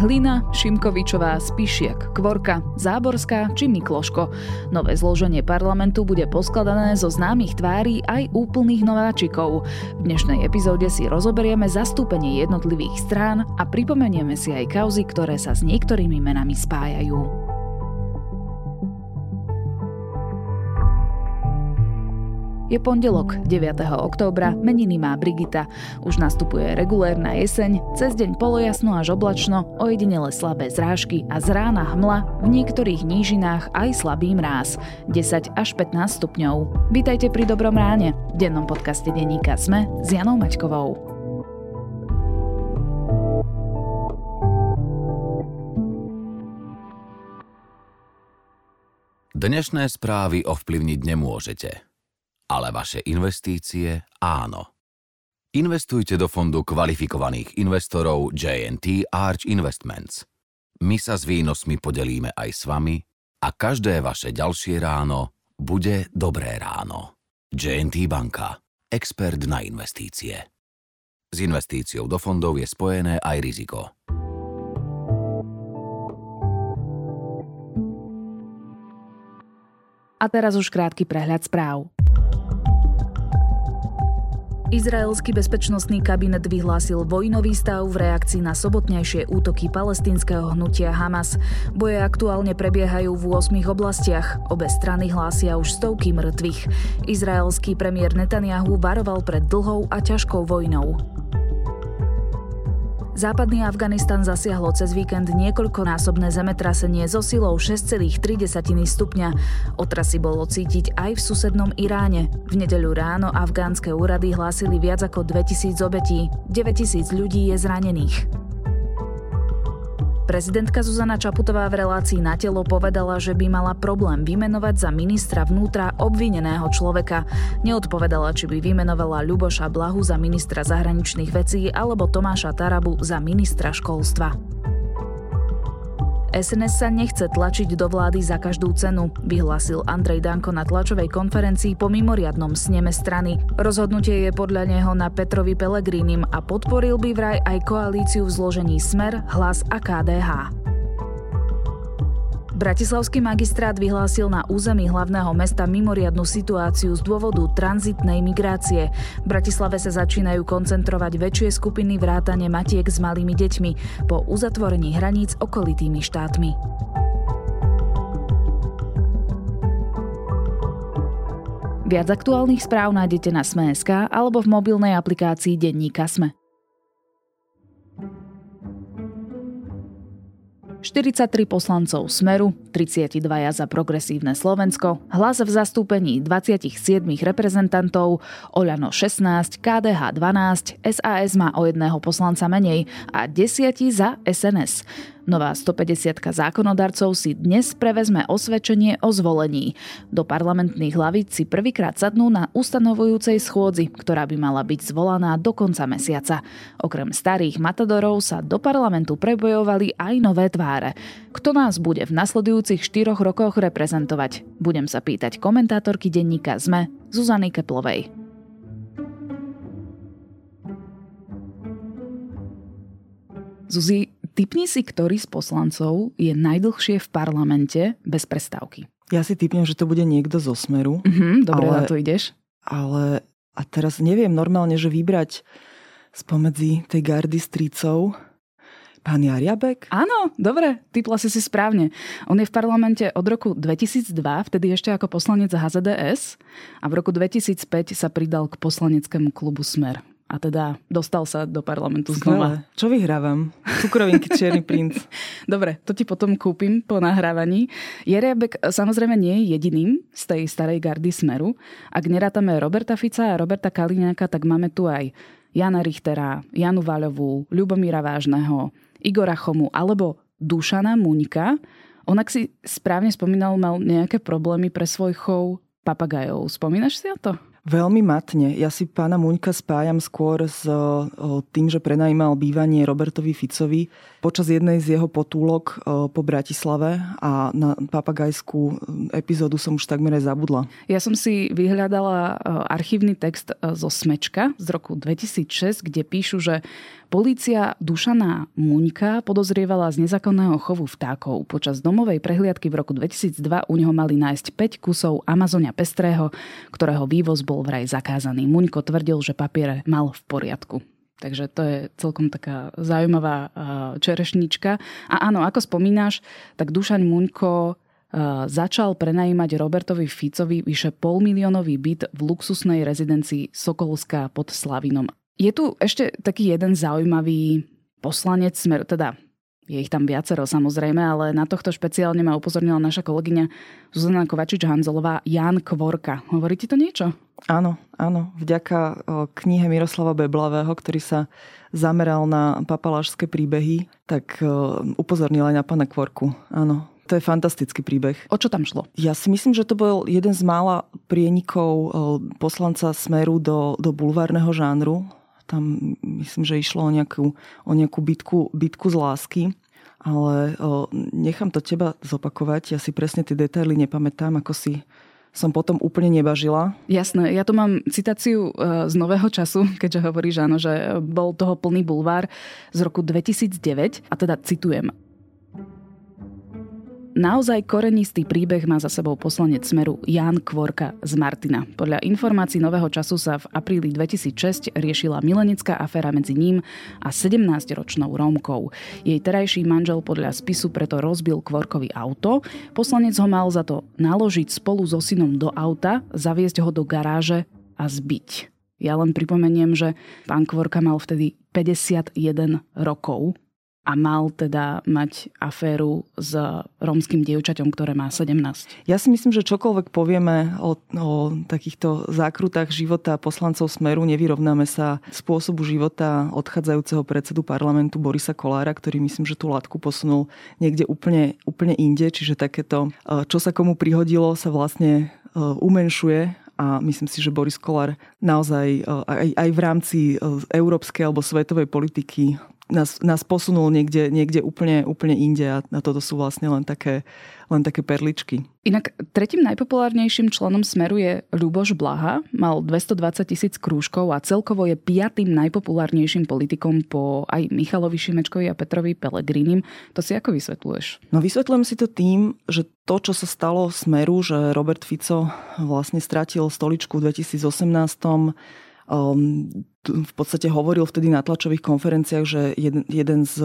Hlina, Šimkovičová, Spišiak, Kvorka, Záborská či Mikloško. Nové zloženie parlamentu bude poskladané zo známych tvári aj úplných nováčikov. V dnešnej epizóde si rozoberieme zastúpenie jednotlivých strán a pripomenieme si aj kauzy, ktoré sa s niektorými menami spájajú. Je pondelok, 9. októbra, meniny má Brigita. Už nastupuje regulérna jeseň, cez deň polojasno až oblačno, ojedinele slabé zrážky a z rána hmla, v niektorých nížinách aj slabý mráz, 10 až 15 stupňov. Vítajte pri Dobrom ráne, v dennom podcaste denníka Sme s Janou Maťkovou. Dnešné správy ovplyvniť nemôžete ale vaše investície áno. Investujte do fondu kvalifikovaných investorov JNT Arch Investments. My sa s výnosmi podelíme aj s vami a každé vaše ďalšie ráno bude dobré ráno. JNT Banka. Expert na investície. S investíciou do fondov je spojené aj riziko. A teraz už krátky prehľad správ. Izraelský bezpečnostný kabinet vyhlásil vojnový stav v reakcii na sobotnejšie útoky palestínskeho hnutia Hamas. Boje aktuálne prebiehajú v 8 oblastiach. Obe strany hlásia už stovky mŕtvych. Izraelský premiér Netanyahu varoval pred dlhou a ťažkou vojnou. Západný Afganistan zasiahlo cez víkend niekoľkonásobné zemetrasenie so silou 6,3 stupňa. Otrasy bolo cítiť aj v susednom Iráne. V nedeľu ráno afgánske úrady hlásili viac ako 2000 obetí. 9000 ľudí je zranených. Prezidentka Zuzana Čaputová v relácii na telo povedala, že by mala problém vymenovať za ministra vnútra obvineného človeka. Neodpovedala, či by vymenovala Ľuboša Blahu za ministra zahraničných vecí alebo Tomáša Tarabu za ministra školstva. SNS sa nechce tlačiť do vlády za každú cenu, vyhlásil Andrej Danko na tlačovej konferencii po mimoriadnom sneme strany. Rozhodnutie je podľa neho na Petrovi Pelegrínim a podporil by vraj aj koalíciu v zložení Smer, Hlas a KDH. Bratislavský magistrát vyhlásil na území hlavného mesta mimoriadnu situáciu z dôvodu tranzitnej migrácie. V Bratislave sa začínajú koncentrovať väčšie skupiny vrátane matiek s malými deťmi po uzatvorení hraníc okolitými štátmi. Viac aktuálnych správ nájdete na Sme.sk alebo v mobilnej aplikácii Denníka Sme. 43 poslancov Smeru, 32 za progresívne Slovensko, hlas v zastúpení 27 reprezentantov, Oľano 16, KDH 12, SAS má o jedného poslanca menej a 10 za SNS. Nová 150 zákonodarcov si dnes prevezme osvedčenie o zvolení. Do parlamentných hlavíc si prvýkrát sadnú na ustanovujúcej schôdzi, ktorá by mala byť zvolaná do konca mesiaca. Okrem starých matadorov sa do parlamentu prebojovali aj nové tváre. Kto nás bude v nasledujúcich štyroch rokoch reprezentovať? Budem sa pýtať komentátorky denníka ZME Zuzany Keplovej. Zuzi, typni si, ktorý z poslancov je najdlhšie v parlamente bez prestávky. Ja si typnem, že to bude niekto zo Smeru. Mhm, dobre, ale, na to ideš. Ale a teraz neviem normálne, že vybrať spomedzi tej gardy stricov Pán Jariabek? Áno, dobre, typla si si správne. On je v parlamente od roku 2002, vtedy ešte ako poslanec HZDS a v roku 2005 sa pridal k poslaneckému klubu Smer a teda dostal sa do parlamentu znova. Čo vyhrávam? Cukrovinky Čierny princ. Dobre, to ti potom kúpim po nahrávaní. Jeriabek samozrejme nie je jediným z tej starej gardy Smeru. Ak nerátame Roberta Fica a Roberta Kaliňáka, tak máme tu aj Jana Richtera, Janu Váľovú, Ľubomíra Vážneho, Igora Chomu alebo Dušana Muňka. On, ak si správne spomínal, mal nejaké problémy pre svoj chov papagajov. Spomínaš si na to? Veľmi matne. Ja si pána Muňka spájam skôr s tým, že prenajímal bývanie Robertovi Ficovi počas jednej z jeho potúlok po Bratislave a na papagajskú epizódu som už takmer aj zabudla. Ja som si vyhľadala archívny text zo Smečka z roku 2006, kde píšu, že Polícia Dušana Muňka podozrievala z nezákonného chovu vtákov. Počas domovej prehliadky v roku 2002 u neho mali nájsť 5 kusov Amazonia pestrého, ktorého vývoz bol vraj zakázaný. Muňko tvrdil, že papiere mal v poriadku. Takže to je celkom taká zaujímavá čerešnička. A áno, ako spomínaš, tak Dušan Muňko začal prenajímať Robertovi Ficovi vyše polmiliónový byt v luxusnej rezidencii Sokolská pod Slavinom. Je tu ešte taký jeden zaujímavý poslanec smer, teda je ich tam viacero samozrejme, ale na tohto špeciálne ma upozornila naša kolegyňa Zuzana Kovačič-Hanzelová, Jan Kvorka. Hovorí ti to niečo? Áno, áno. Vďaka knihe Miroslava Beblavého, ktorý sa zameral na papalášské príbehy, tak upozornila aj na pána Kvorku. Áno, to je fantastický príbeh. O čo tam šlo? Ja si myslím, že to bol jeden z mála prienikov poslanca Smeru do, do bulvárneho žánru tam myslím, že išlo o nejakú, o nejakú bitku, bitku z lásky. Ale o, nechám to teba zopakovať. Ja si presne tie detaily nepamätám, ako si som potom úplne nebažila. Jasné, ja tu mám citáciu e, z nového času, keďže hovoríš, áno, že bol toho plný bulvár z roku 2009 a teda citujem. Naozaj korenistý príbeh má za sebou poslanec Smeru Jan Kvorka z Martina. Podľa informácií Nového času sa v apríli 2006 riešila milenická aféra medzi ním a 17-ročnou Rómkou. Jej terajší manžel podľa spisu preto rozbil Kvorkovi auto. Poslanec ho mal za to naložiť spolu so synom do auta, zaviesť ho do garáže a zbiť. Ja len pripomeniem, že pán Kvorka mal vtedy 51 rokov a mal teda mať aféru s rómskym dievčaťom, ktoré má 17. Ja si myslím, že čokoľvek povieme o, o takýchto zákrutách života poslancov Smeru, nevyrovnáme sa spôsobu života odchádzajúceho predsedu parlamentu Borisa Kolára, ktorý myslím, že tú látku posunul niekde úplne, úplne inde, čiže takéto, e, čo sa komu prihodilo, sa vlastne e, umenšuje a myslím si, že Boris Kolár naozaj e, aj, aj v rámci európskej alebo svetovej politiky nás, nás posunul niekde, niekde úplne, úplne inde a na toto sú vlastne len také, len také perličky. Inak tretím najpopulárnejším členom Smeru je Ľuboš Blaha. Mal 220 tisíc krúžkov a celkovo je piatým najpopulárnejším politikom po aj Michalovi Šimečkovi a Petrovi Pelegrinim. To si ako vysvetľuješ? No vysvetľujem si to tým, že to, čo sa stalo Smeru, že Robert Fico vlastne stratil stoličku v 2018 um, v podstate hovoril vtedy na tlačových konferenciách, že jeden, jeden z,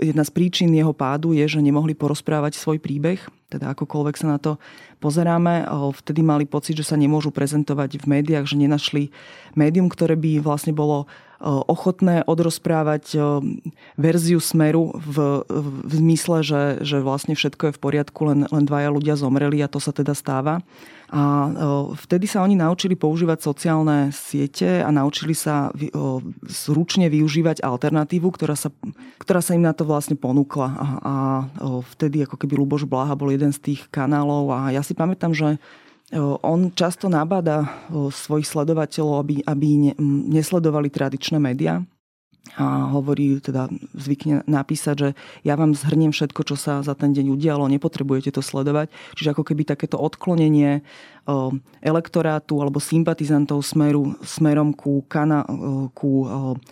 jedna z príčin jeho pádu je, že nemohli porozprávať svoj príbeh, teda akokoľvek sa na to pozeráme. Vtedy mali pocit, že sa nemôžu prezentovať v médiách, že nenašli médium, ktoré by vlastne bolo ochotné odrozprávať verziu smeru v, v zmysle, že, že vlastne všetko je v poriadku, len, len dvaja ľudia zomreli a to sa teda stáva. A vtedy sa oni naučili používať sociálne siete a naučili sa zručne využívať alternatívu, ktorá sa, ktorá sa im na to vlastne ponúkla. A, a vtedy ako keby Luboš Blaha bol jeden z tých kanálov a ja si pamätám, že on často nabáda svojich sledovateľov, aby, aby nesledovali tradičné médiá, a hovorí, teda zvykne napísať, že ja vám zhrniem všetko, čo sa za ten deň udialo, nepotrebujete to sledovať. Čiže ako keby takéto odklonenie elektorátu alebo sympatizantov smeru, smerom ku, kana, ku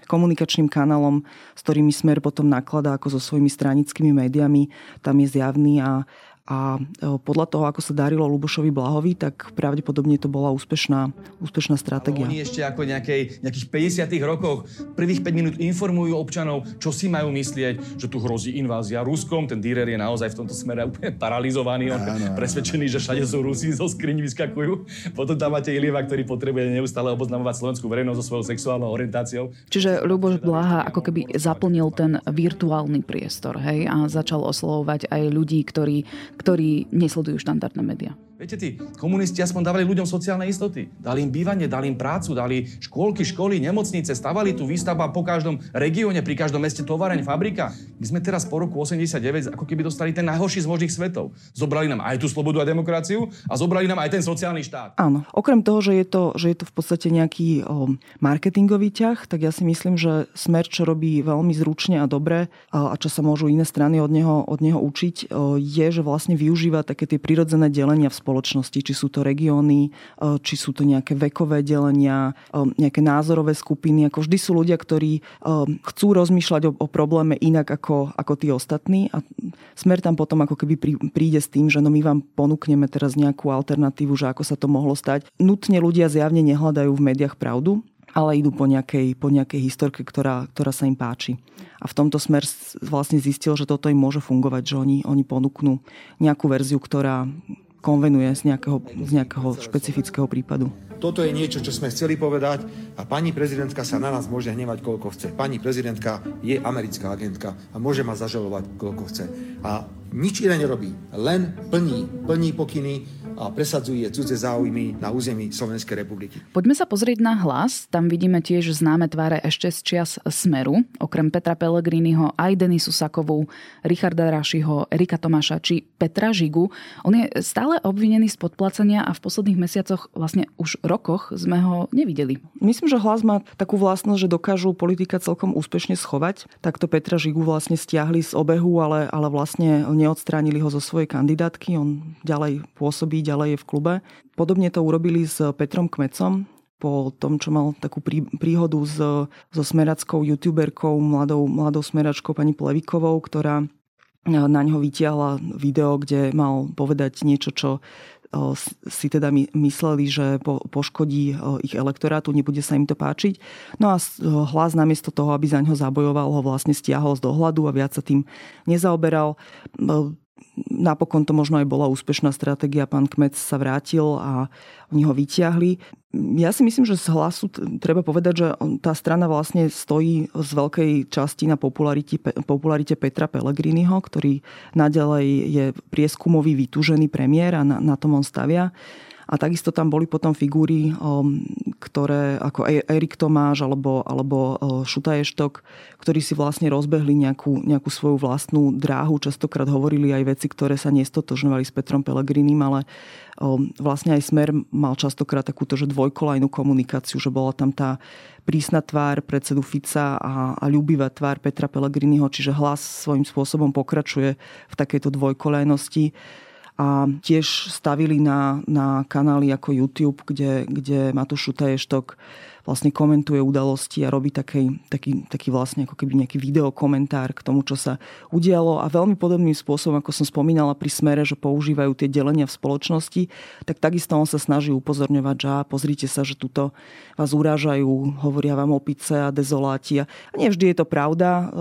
komunikačným kanálom, s ktorými smer potom nakladá ako so svojimi stranickými médiami, tam je zjavný a a e, podľa toho, ako sa darilo Lubošovi Blahovi, tak pravdepodobne to bola úspešná, úspešná stratégia. Oni ešte ako nejakej, nejakých 50 rokoch prvých 5 minút informujú občanov, čo si majú myslieť, že tu hrozí invázia Ruskom. Ten Dürer je naozaj v tomto smere úplne paralizovaný. On je presvedčený, že všade sú Rusi, zo skriň vyskakujú. Potom tam máte Ilieva, ktorý potrebuje neustále oboznamovať slovenskú verejnosť so svojou sexuálnou orientáciou. Čiže Luboš Blaha ako keby zaplnil ten virtuálny priestor hej, a začal oslovovať aj ľudí, ktorí ktorí nesledujú štandardné médiá. Viete, tí komunisti aspoň dávali ľuďom sociálne istoty. Dali im bývanie, dali im prácu, dali škôlky, školy, nemocnice, stavali tu výstavba po každom regióne, pri každom meste tovareň, fabrika. My sme teraz po roku 89 ako keby dostali ten najhorší z možných svetov. Zobrali nám aj tú slobodu a demokraciu a zobrali nám aj ten sociálny štát. Áno. Okrem toho, že je to, že je to v podstate nejaký o, marketingový ťah, tak ja si myslím, že Smer, čo robí veľmi zručne a dobre a, a čo sa môžu iné strany od neho, od neho učiť, o, je, že vlastne využíva také tie prirodzené delenia v spoločnosti, či sú to regióny, e, či sú to nejaké vekové delenia, e, nejaké názorové skupiny. Ako vždy sú ľudia, ktorí e, chcú rozmýšľať o, probléme inak ako, ako tí ostatní a smer tam potom ako keby príde s tým, že no my vám ponúkneme teraz nejakú alternatívu, že ako sa to mohlo stať. Nutne ľudia zjavne nehľadajú v médiách pravdu, ale idú po nejakej, po nejakej historke, ktorá, ktorá sa im páči. A v tomto smer vlastne zistil, že toto im môže fungovať, že oni, oni ponúknú nejakú verziu, ktorá, konvenuje z nejakého, z nejakého špecifického prípadu. Toto je niečo, čo sme chceli povedať a pani prezidentka sa na nás môže hnevať, koľko chce. Pani prezidentka je americká agentka a môže ma zažalovať, koľko chce. A nič iné nerobí, len plní, plní pokyny, a presadzuje cudze záujmy na území Slovenskej republiky. Poďme sa pozrieť na hlas. Tam vidíme tiež známe tváre ešte z čias Smeru. Okrem Petra Pellegriniho aj Denisu Sakovú, Richarda Rašiho, Erika Tomáša či Petra Žigu. On je stále obvinený z podplacenia a v posledných mesiacoch, vlastne už rokoch sme ho nevideli. Myslím, že hlas má takú vlastnosť, že dokážu politika celkom úspešne schovať. Takto Petra Žigu vlastne stiahli z obehu, ale, ale vlastne neodstránili ho zo svojej kandidátky. On ďalej pôsobí ďalej je v klube. Podobne to urobili s Petrom Kmecom, po tom, čo mal takú príhodu s, so smerackou youtuberkou, mladou, mladou smeračkou pani Plevikovou, ktorá na ňo vytiahla video, kde mal povedať niečo, čo si teda mysleli, že poškodí ich elektorátu, nebude sa im to páčiť. No a hlas namiesto toho, aby za ňo zabojoval, ho vlastne stiahol z dohľadu a viac sa tým nezaoberal napokon to možno aj bola úspešná stratégia. Pán Kmec sa vrátil a oni ho vyťahli. Ja si myslím, že z hlasu treba povedať, že tá strana vlastne stojí z veľkej časti na popularite, popularite Petra Pellegriniho, ktorý naďalej je prieskumový vytúžený premiér a na, na tom on stavia. A takisto tam boli potom figúry, um, ktoré ako e- Erik Tomáš alebo, alebo uh, Šuta Eštok, ktorí si vlastne rozbehli nejakú, nejakú svoju vlastnú dráhu. Častokrát hovorili aj veci, ktoré sa nestotožňovali s Petrom Pelegrinim, ale um, vlastne aj Smer mal častokrát takúto že dvojkolajnú komunikáciu, že bola tam tá prísna tvár predsedu Fica a, a ľubivá tvár Petra Pellegriniho, čiže hlas svojím spôsobom pokračuje v takejto dvojkolajnosti a tiež stavili na, na kanály ako YouTube, kde, kde Matúš Šutaještok vlastne komentuje udalosti a robí taký, taký, taký vlastne ako keby nejaký videokomentár k tomu, čo sa udialo. A veľmi podobným spôsobom, ako som spomínala pri smere, že používajú tie delenia v spoločnosti, tak takisto on sa snaží upozorňovať, že pozrite sa, že tuto vás urážajú, hovoria vám opice a dezoláti a nie vždy je to pravda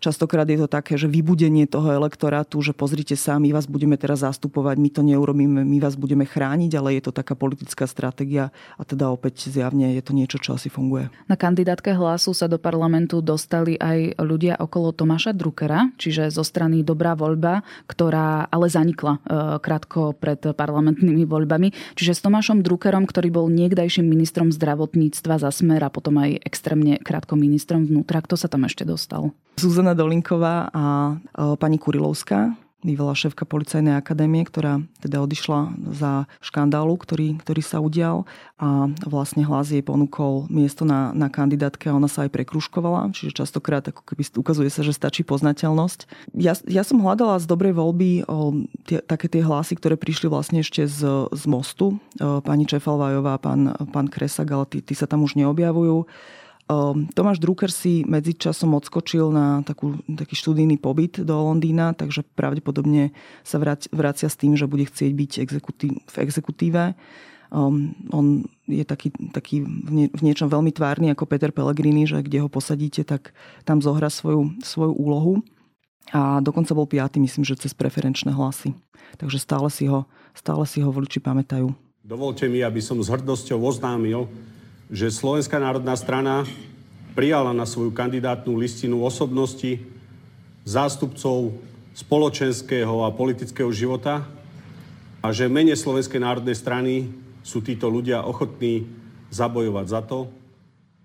Častokrát je to také, že vybudenie toho elektorátu, že pozrite sa, my vás budeme teraz zastupovať, my to neurobíme, my vás budeme chrániť, ale je to taká politická stratégia a teda opäť zjavne je to niečo, čo asi funguje. Na kandidátke hlasu sa do parlamentu dostali aj ľudia okolo Tomáša Druckera, čiže zo strany Dobrá voľba, ktorá ale zanikla e, krátko pred parlamentnými voľbami. Čiže s Tomášom Druckerom, ktorý bol niekdajším ministrom zdravotníctva za smer a potom aj extrémne krátko ministrom vnútra, kto sa tam ešte dostal? Zuzana Dolinková a pani Kurilovská, bývalá šéfka policajnej akadémie, ktorá teda odišla za škandálu, ktorý, ktorý sa udial a vlastne hlas jej ponúkol miesto na, na kandidátke a ona sa aj prekruškovala, čiže častokrát ako keby ukazuje sa, že stačí poznateľnosť. Ja, ja som hľadala z dobrej voľby o, tie, také tie hlasy, ktoré prišli vlastne ešte z, z mostu. O, pani Čefalvajová, pán, pán Kresak, ale tí, tí sa tam už neobjavujú. Ehm, Tomáš Drucker si medzičasom odskočil na takú, taký študijný pobyt do Londýna, takže pravdepodobne sa vracia s tým, že bude chcieť byť exekutív, v exekutíve. Um, on je taký, taký v, nie, v niečom veľmi tvárny ako Peter Pellegrini, že kde ho posadíte, tak tam zohra svoju, svoju úlohu. A dokonca bol piatý, myslím, že cez preferenčné hlasy. Takže stále si ho, stále si ho voliči pamätajú. Dovolte mi, aby som s hrdosťou oznámil, že Slovenská národná strana prijala na svoju kandidátnu listinu osobnosti, zástupcov spoločenského a politického života, a že mene Slovenskej národnej strany sú títo ľudia ochotní zabojovať za to,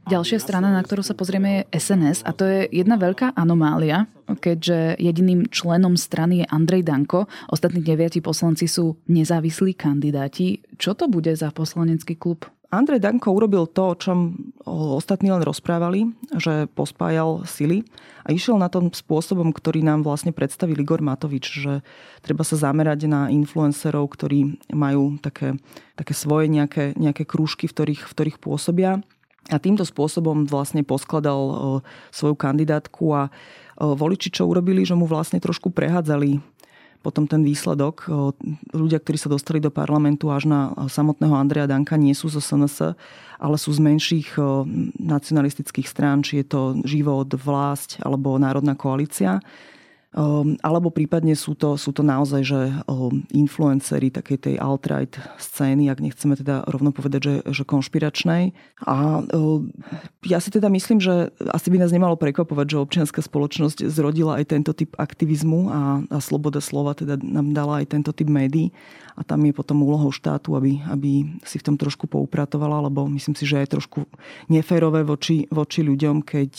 Ďalšia strana, na ktorú sa pozrieme, je SNS a to je jedna veľká anomália, keďže jediným členom strany je Andrej Danko. Ostatní deviati poslanci sú nezávislí kandidáti. Čo to bude za poslanecký klub? Andrej Danko urobil to, o čom ostatní len rozprávali, že pospájal sily a išiel na tom spôsobom, ktorý nám vlastne predstavil Igor Matovič, že treba sa zamerať na influencerov, ktorí majú také, také svoje nejaké, nejaké krúžky, v ktorých, v ktorých pôsobia. A týmto spôsobom vlastne poskladal e, svoju kandidátku a e, voliči čo urobili, že mu vlastne trošku prehádzali potom ten výsledok. Ľudia, ktorí sa dostali do parlamentu až na samotného Andreja Danka, nie sú zo SNS, ale sú z menších nacionalistických strán, či je to Život, Vlásť alebo Národná koalícia. Um, alebo prípadne sú to, sú to naozaj, že um, influencery takej tej alt-right scény, ak nechceme teda rovno povedať, že, že konšpiračnej. A um, ja si teda myslím, že asi by nás nemalo prekvapovať, že občianská spoločnosť zrodila aj tento typ aktivizmu a, a sloboda slova teda nám dala aj tento typ médií. A tam je potom úlohou štátu, aby, aby si v tom trošku poupratovala, lebo myslím si, že je trošku neférové voči, voči ľuďom, keď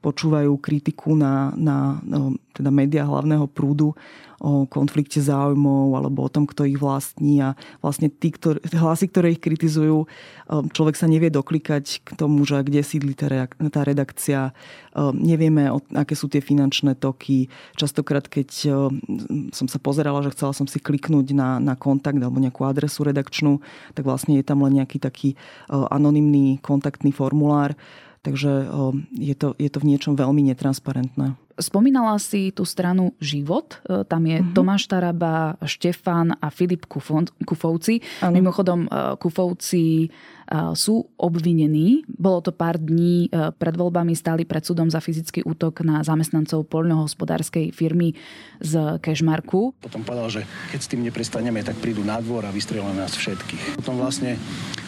počúvajú kritiku na, na no, teda médiá hlavného prúdu o konflikte záujmov alebo o tom, kto ich vlastní. A vlastne tí, ktoré, hlasy, ktoré ich kritizujú, um, človek sa nevie doklikať k tomu, že kde sídli tá, redakcia, um, nevieme, aké sú tie finančné toky. Častokrát, keď um, som sa pozerala, že chcela som si kliknúť na, na kontakt alebo nejakú adresu redakčnú, tak vlastne je tam len nejaký taký uh, anonymný kontaktný formulár Takže je to, je to v niečom veľmi netransparentné. Spomínala si tú stranu Život. E, tam je mm-hmm. Tomáš Taraba, Štefan a Filip Kufovci. Ano. Mimochodom, e, Kufovci e, sú obvinení. Bolo to pár dní pred voľbami, stáli pred súdom za fyzický útok na zamestnancov poľnohospodárskej firmy z Kešmarku. Potom povedal, že keď s tým neprestaneme, tak prídu na dvor a vystrelia nás všetkých. Potom vlastne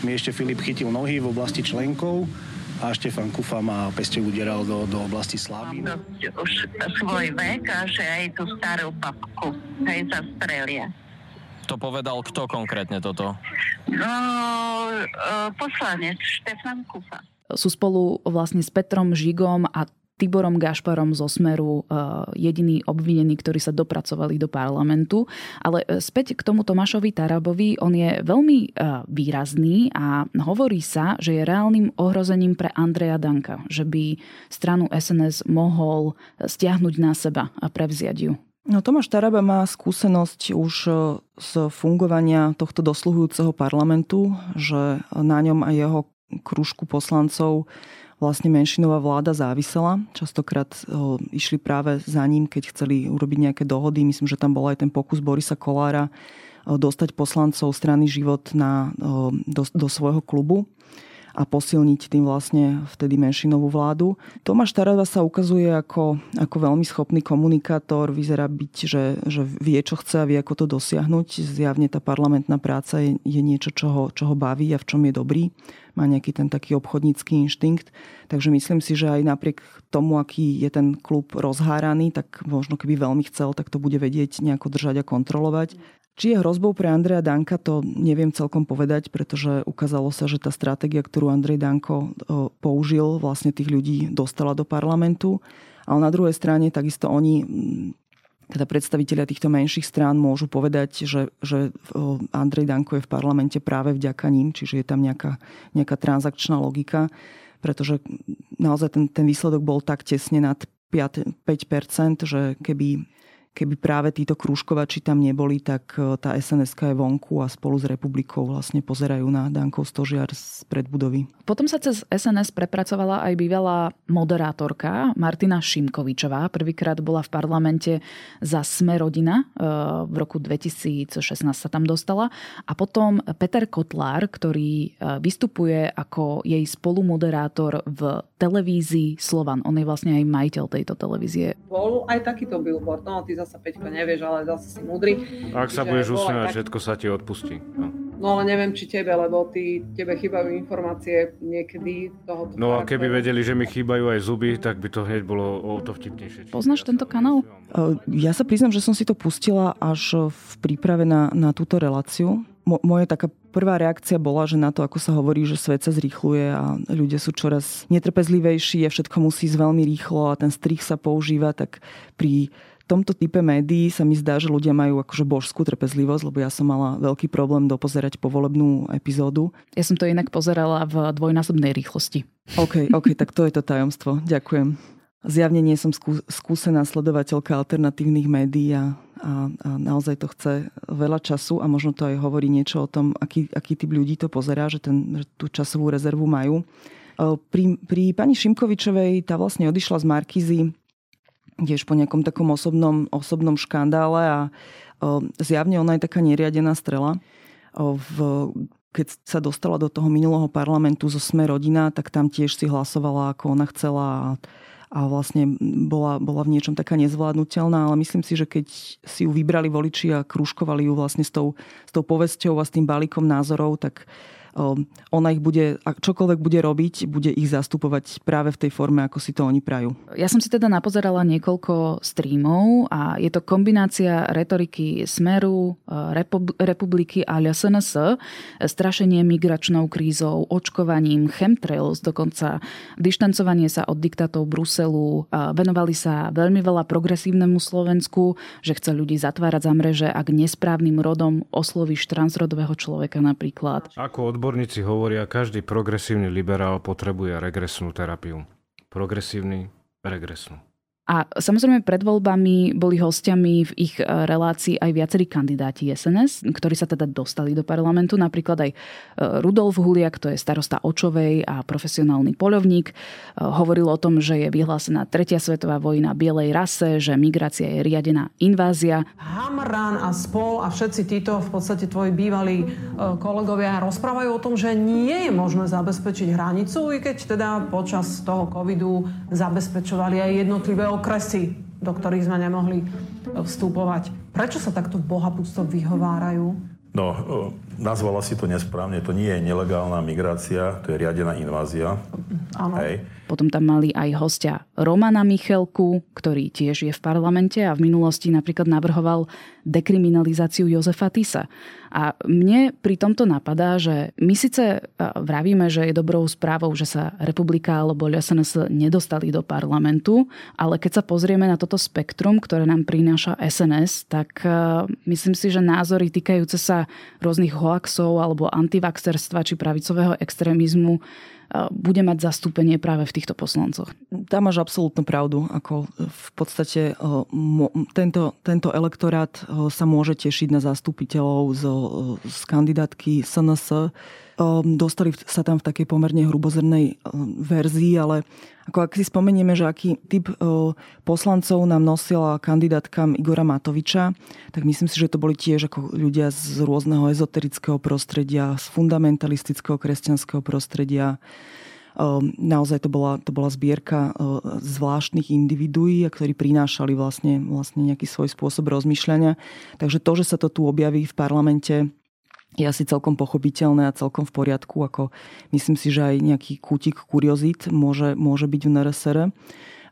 mi ešte Filip chytil nohy v oblasti členkov a Štefan Kufa ma peste udieral do, do oblasti Slavín. Už svoj vek a že aj tú starú papku aj zastrelia. To povedal kto konkrétne toto? No, e, poslanec Štefan Kufa. Sú spolu vlastne s Petrom Žigom a Tiborom Gašparom zo Smeru eh, jediní obvinení, ktorí sa dopracovali do parlamentu. Ale eh, späť k tomu Tomášovi Tarabovi, on je veľmi eh, výrazný a hovorí sa, že je reálnym ohrozením pre Andreja Danka, že by stranu SNS mohol stiahnuť na seba a prevziať ju. No, Tomáš Taraba má skúsenosť už z fungovania tohto dosluhujúceho parlamentu, že na ňom aj jeho kružku poslancov vlastne menšinová vláda závisela. Častokrát o, išli práve za ním, keď chceli urobiť nejaké dohody. Myslím, že tam bol aj ten pokus Borisa Kolára o, dostať poslancov strany Život na, o, do, do svojho klubu a posilniť tým vlastne vtedy menšinovú vládu. Tomáš Tarada sa ukazuje ako, ako veľmi schopný komunikátor, vyzerá byť, že, že vie, čo chce a vie, ako to dosiahnuť. Zjavne tá parlamentná práca je, je niečo, čo ho, čo ho baví a v čom je dobrý má nejaký ten taký obchodnícky inštinkt. Takže myslím si, že aj napriek tomu, aký je ten klub rozháraný, tak možno keby veľmi chcel, tak to bude vedieť nejako držať a kontrolovať. Či je hrozbou pre Andreja Danka, to neviem celkom povedať, pretože ukázalo sa, že tá stratégia, ktorú Andrej Danko použil, vlastne tých ľudí dostala do parlamentu. Ale na druhej strane takisto oni teda predstavitelia týchto menších strán môžu povedať, že, že Andrej Danko je v parlamente práve vďaka ním, čiže je tam nejaká, nejaká transakčná logika, pretože naozaj ten, ten výsledok bol tak tesne nad 5, 5% že keby keby práve títo krúžkovači tam neboli, tak e, tá sns je vonku a spolu s republikou vlastne pozerajú na Dankov stožiar z predbudovy. Potom sa cez SNS prepracovala aj bývalá moderátorka Martina Šimkovičová. Prvýkrát bola v parlamente za Sme rodina. E, v roku 2016 sa tam dostala. A potom Peter Kotlár, ktorý e, vystupuje ako jej spolumoderátor v televízii Slovan. On je vlastne aj majiteľ tejto televízie. Bol aj takýto billboard. No, ty zasa Peťko nevieš, ale zase si múdry. Ak sa budeš usmievať, všetko sa ti odpustí. No. No ale neviem, či tebe, lebo ty, tebe chýbajú informácie niekedy tohoto No a keby vedeli, že mi chýbajú aj zuby, tak by to hneď bolo o to vtipnejšie. Poznáš tento kanál? Ja sa priznam, že som si to pustila až v príprave na, na túto reláciu. Mo, moje taká prvá reakcia bola, že na to, ako sa hovorí, že svet sa zrýchluje a ľudia sú čoraz netrpezlivejší a všetko musí ísť veľmi rýchlo a ten strich sa používa, tak pri tomto type médií sa mi zdá, že ľudia majú akože božskú trpezlivosť, lebo ja som mala veľký problém dopozerať povolebnú epizódu. Ja som to inak pozerala v dvojnásobnej rýchlosti. OK, OK, tak to je to tajomstvo. Ďakujem. Zjavne nie som skú, skúsená sledovateľka alternatívnych médií a, a, a naozaj to chce veľa času a možno to aj hovorí niečo o tom, aký, aký typ ľudí to pozerá, že, ten, že tú časovú rezervu majú. Pri, pri pani Šimkovičovej tá vlastne odišla z Markízy tiež po nejakom takom osobnom, osobnom škandále a o, zjavne ona je taká neriadená strela. O, v, keď sa dostala do toho minulého parlamentu zo Sme rodina, tak tam tiež si hlasovala, ako ona chcela a, a vlastne bola, bola v niečom taká nezvládnutelná, ale myslím si, že keď si ju vybrali voliči a krúžkovali ju vlastne s tou, s tou povesťou a s tým balíkom názorov, tak ona ich bude, ak čokoľvek bude robiť, bude ich zastupovať práve v tej forme, ako si to oni prajú. Ja som si teda napozerala niekoľko streamov a je to kombinácia retoriky Smeru, e, Republiky a SNS, strašenie migračnou krízou, očkovaním, chemtrails, dokonca dištancovanie sa od diktátov Bruselu, venovali sa veľmi veľa progresívnemu Slovensku, že chce ľudí zatvárať za mreže, ak nesprávnym rodom oslovíš transrodového človeka napríklad. Ako odbor Odborníci hovoria, každý progresívny liberál potrebuje regresnú terapiu. Progresívny, regresnú. A samozrejme pred voľbami boli hostiami v ich e, relácii aj viacerí kandidáti SNS, ktorí sa teda dostali do parlamentu. Napríklad aj e, Rudolf Huliak, to je starosta Očovej a profesionálny poľovník, e, hovoril o tom, že je vyhlásená tretia svetová vojna bielej rase, že migrácia je riadená invázia. Hamran a spol a všetci títo v podstate tvoji bývalí kolegovia rozprávajú o tom, že nie je možné zabezpečiť hranicu, i keď teda počas toho covidu zabezpečovali aj jednotlivé okresy, do ktorých sme nemohli e, vstupovať. Prečo sa takto bohapúctvo vyhovárajú? No, e, nazvala si to nesprávne. To nie je nelegálna migrácia, to je riadená invázia. Áno. Hej. Potom tam mali aj hostia Romana Michelku, ktorý tiež je v parlamente a v minulosti napríklad navrhoval dekriminalizáciu Jozefa Tisa. A mne pri tomto napadá, že my síce vravíme, že je dobrou správou, že sa republika alebo SNS nedostali do parlamentu, ale keď sa pozrieme na toto spektrum, ktoré nám prináša SNS, tak myslím si, že názory týkajúce sa rôznych hoaxov alebo antivaxerstva či pravicového extrémizmu bude mať zastúpenie práve v týchto poslancoch. Tam máš absolútnu pravdu. Ako v podstate tento, tento elektorát sa môže tešiť na zastupiteľov z, z kandidátky SNS. Dostali sa tam v takej pomerne hrubozrnej verzii, ale ako ak si spomenieme, že aký typ poslancov nám nosila kandidátka Igora Matoviča, tak myslím si, že to boli tiež ako ľudia z rôzneho ezoterického prostredia, z fundamentalistického kresťanského prostredia. Naozaj to bola, to bola zbierka zvláštnych individuí, ktorí prinášali vlastne, vlastne nejaký svoj spôsob rozmýšľania. Takže to, že sa to tu objaví v parlamente, je asi celkom pochopiteľné a celkom v poriadku. Ako myslím si, že aj nejaký kútik kuriozit môže, môže byť v NRSR.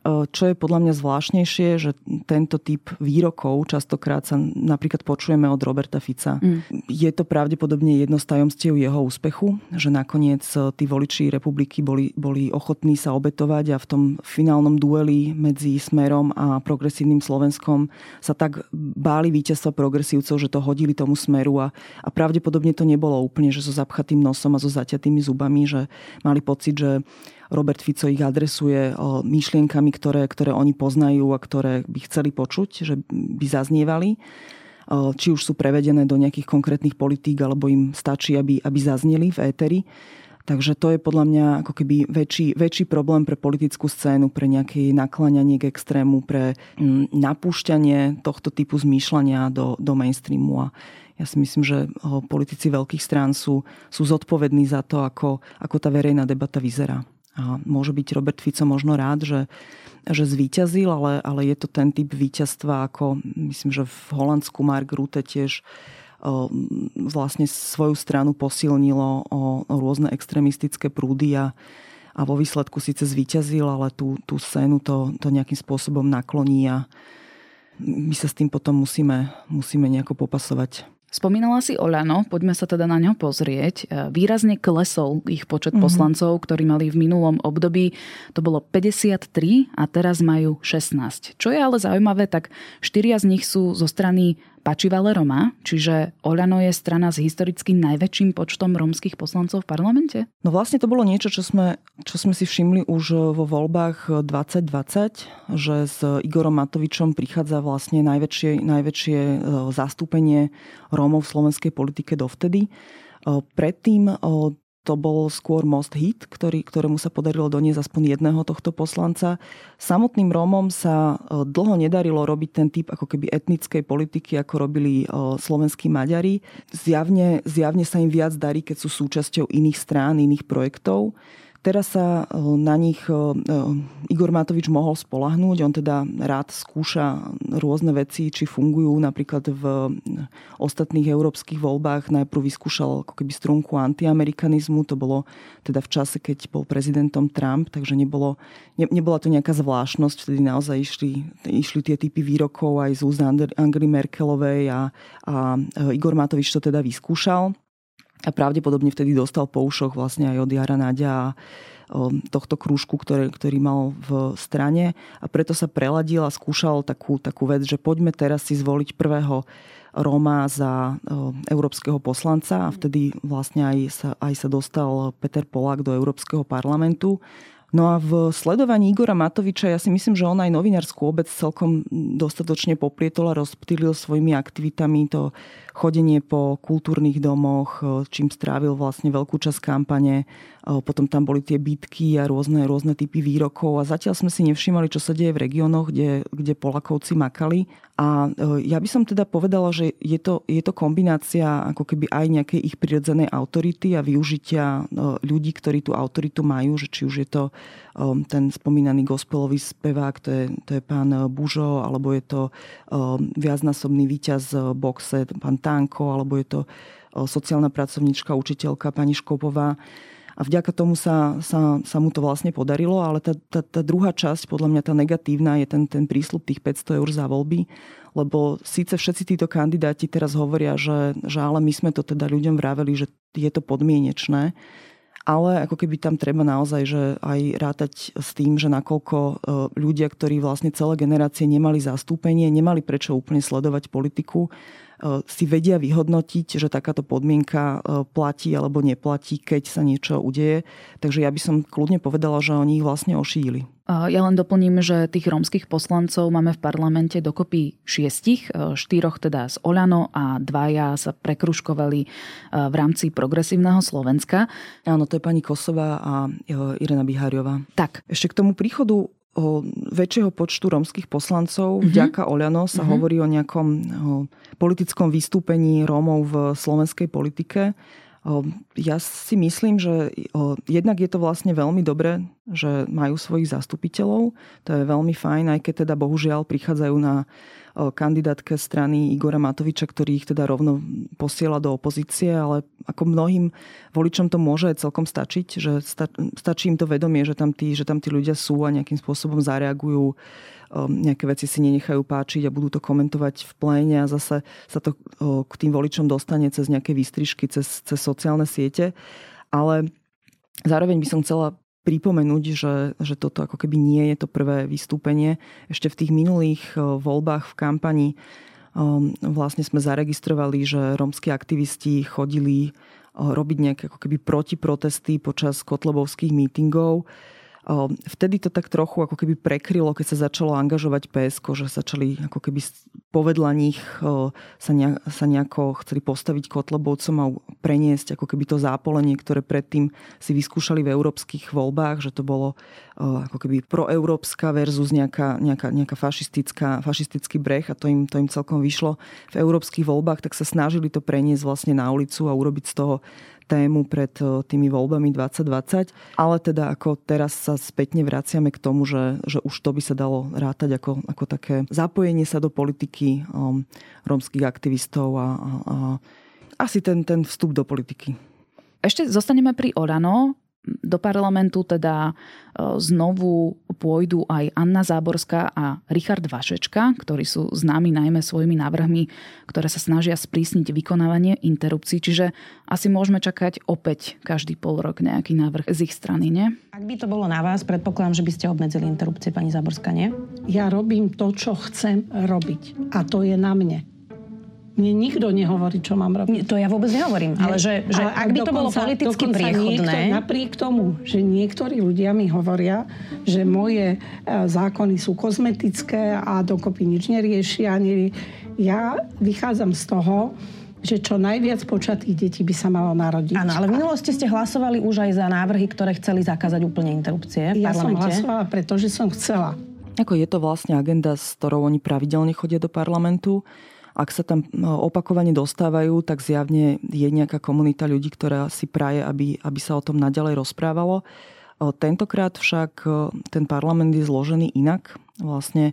Čo je podľa mňa zvláštnejšie, že tento typ výrokov častokrát sa napríklad počujeme od Roberta Fica. Mm. Je to pravdepodobne jedno z tajomstiev jeho úspechu, že nakoniec e, tí voliči republiky boli, boli ochotní sa obetovať a v tom finálnom dueli medzi Smerom a progresívnym Slovenskom sa tak báli víťazstva progresívcov, že to hodili tomu Smeru a, a pravdepodobne to nebolo úplne, že so zapchatým nosom a so zaťatými zubami, že mali pocit, že Robert Fico ich adresuje myšlienkami, ktoré, ktoré oni poznajú a ktoré by chceli počuť, že by zaznievali či už sú prevedené do nejakých konkrétnych politík, alebo im stačí, aby, aby zazneli v éteri. Takže to je podľa mňa ako keby väčší, väčší problém pre politickú scénu, pre nejaké nakláňanie k extrému, pre mm, napúšťanie tohto typu zmýšľania do, do mainstreamu. A ja si myslím, že politici veľkých strán sú, sú zodpovední za to, ako, ako tá verejná debata vyzerá. A môže byť Robert Fico možno rád, že, že zvíťazil, ale, ale je to ten typ víťazstva, ako myslím, že v Holandsku Mark Rutte tiež vlastne svoju stranu posilnilo o, o rôzne extrémistické prúdy a, a vo výsledku síce zvíťazil, ale tú, tú scénu to, to nejakým spôsobom nakloní a my sa s tým potom musíme, musíme nejako popasovať. Spomínala si Oľano, poďme sa teda na ňo pozrieť. E, výrazne klesol ich počet mm-hmm. poslancov, ktorí mali v minulom období. To bolo 53 a teraz majú 16. Čo je ale zaujímavé, tak štyria z nich sú zo strany Pačivale Roma, čiže Oľano je strana s historicky najväčším počtom rómskych poslancov v parlamente? No vlastne to bolo niečo, čo sme, čo sme si všimli už vo voľbách 2020, že s Igorom Matovičom prichádza vlastne najväčšie, najväčšie e, zastúpenie Rómov v slovenskej politike dovtedy. E, predtým e, to bol skôr Most Hit, ktorý, ktorému sa podarilo doniesť aspoň jedného tohto poslanca. Samotným Rómom sa e, dlho nedarilo robiť ten typ ako keby etnickej politiky, ako robili e, slovenskí Maďari. Zjavne, zjavne sa im viac darí, keď sú súčasťou iných strán, iných projektov. Teraz sa e, na nich e, e, Igor Matovič mohol spolahnúť. On teda rád skúša rôzne veci, či fungujú. Napríklad v ostatných európskych voľbách najprv vyskúšal ako keby strunku antiamerikanizmu. To bolo teda v čase, keď bol prezidentom Trump, takže nebolo, ne, nebola to nejaká zvláštnosť. Vtedy naozaj išli, išli tie typy výrokov aj z úst Angry Merkelovej a, a Igor Matovič to teda vyskúšal a pravdepodobne vtedy dostal po ušoch vlastne aj od Jara Nadia a tohto krúžku, ktorý, ktorý mal v strane. A preto sa preladil a skúšal takú, takú vec, že poďme teraz si zvoliť prvého Róma za európskeho poslanca. A vtedy vlastne aj sa, aj sa dostal Peter Polák do Európskeho parlamentu. No a v sledovaní Igora Matoviča ja si myslím, že on aj novinárskú obec celkom dostatočne poprietol a rozptýlil svojimi aktivitami to chodenie po kultúrnych domoch, čím strávil vlastne veľkú časť kampane. Potom tam boli tie bitky a rôzne, rôzne typy výrokov a zatiaľ sme si nevšimali, čo sa deje v regiónoch, kde, kde Polakovci makali. A ja by som teda povedala, že je to, je to kombinácia ako keby aj nejakej ich prirodzenej autority a využitia ľudí, ktorí tú autoritu majú, že či už je to ten spomínaný gospelový spevák, to je, to je pán Bužo, alebo je to um, viacnásobný víťaz boxe, pán Tanko, alebo je to um, sociálna pracovníčka, učiteľka pani Škopová. A vďaka tomu sa, sa, sa mu to vlastne podarilo, ale tá, tá, tá druhá časť, podľa mňa tá negatívna, je ten, ten prísľub tých 500 eur za voľby, lebo síce všetci títo kandidáti teraz hovoria, že, že ale my sme to teda ľuďom vraveli, že je to podmienečné, ale ako keby tam treba naozaj že aj rátať s tým, že nakoľko e, ľudia, ktorí vlastne celé generácie nemali zastúpenie, nemali prečo úplne sledovať politiku, si vedia vyhodnotiť, že takáto podmienka e, platí alebo neplatí, keď sa niečo udeje. Takže ja by som kľudne povedala, že oni ich vlastne ošíli. Ja len doplním, že tých rómskych poslancov máme v parlamente dokopy šiestich, e, štyroch teda z Oľano a dvaja sa prekruškovali v rámci progresívneho Slovenska. Áno, to je pani Kosová a Irena Biháriová. Tak. Ešte k tomu príchodu o väčšieho počtu rómskych poslancov. Mm-hmm. Vďaka Oľano sa mm-hmm. hovorí o nejakom o politickom vystúpení Rómov v slovenskej politike. Ja si myslím, že jednak je to vlastne veľmi dobré, že majú svojich zastupiteľov. To je veľmi fajn, aj keď teda bohužiaľ prichádzajú na kandidátke strany Igora Matoviča, ktorý ich teda rovno posiela do opozície, ale ako mnohým voličom to môže celkom stačiť, že stačí im to vedomie, že tam tí, že tam tí ľudia sú a nejakým spôsobom zareagujú nejaké veci si nenechajú páčiť a budú to komentovať v pléne a zase sa to k tým voličom dostane cez nejaké výstrižky, cez, cez sociálne siete. Ale zároveň by som chcela pripomenúť, že, že toto ako keby nie je to prvé vystúpenie. Ešte v tých minulých voľbách v kampani um, vlastne sme zaregistrovali, že rómsky aktivisti chodili e, robiť nejaké ako keby protiprotesty počas kotlobovských mítingov Vtedy to tak trochu ako keby prekrylo, keď sa začalo angažovať PSK, že začali ako keby povedla nich sa, nejako chceli postaviť kotlobovcom a preniesť ako keby to zápolenie, ktoré predtým si vyskúšali v európskych voľbách, že to bolo ako keby proeurópska versus nejaká, nejaká, nejaká fašistická, fašistický breh a to im, to im celkom vyšlo v európskych voľbách, tak sa snažili to preniesť vlastne na ulicu a urobiť z toho tému pred tými voľbami 2020. Ale teda ako teraz sa spätne vraciame k tomu, že, že už to by sa dalo rátať ako, ako také zapojenie sa do politiky um, rómskych aktivistov a, a, a asi ten, ten vstup do politiky. Ešte zostaneme pri Orano do parlamentu teda e, znovu pôjdu aj Anna Záborská a Richard Vašečka, ktorí sú známi najmä svojimi návrhmi, ktoré sa snažia sprísniť vykonávanie interrupcií. Čiže asi môžeme čakať opäť každý pol rok nejaký návrh z ich strany, nie? Ak by to bolo na vás, predpokladám, že by ste obmedzili interrupcie, pani Záborská, nie? Ja robím to, čo chcem robiť. A to je na mne. Mne nikto nehovorí, čo mám robiť. To ja vôbec nehovorím, ale že, že ak by to bolo politicky priechodné... Niekto, napriek tomu, že niektorí ľudia mi hovoria, že moje e, zákony sú kozmetické a dokopy nič neriešia. Ja vychádzam z toho, že čo najviac počatých detí by sa malo narodiť. Áno, ale v minulosti ste hlasovali už aj za návrhy, ktoré chceli zakázať úplne interrupcie v ja parlamente. som hlasovala, pretože som chcela. Ako je to vlastne agenda, s ktorou oni pravidelne chodia do parlamentu ak sa tam no, opakovane dostávajú, tak zjavne je nejaká komunita ľudí, ktorá si praje, aby, aby sa o tom naďalej rozprávalo. Tentokrát však ten parlament je zložený inak. Vlastne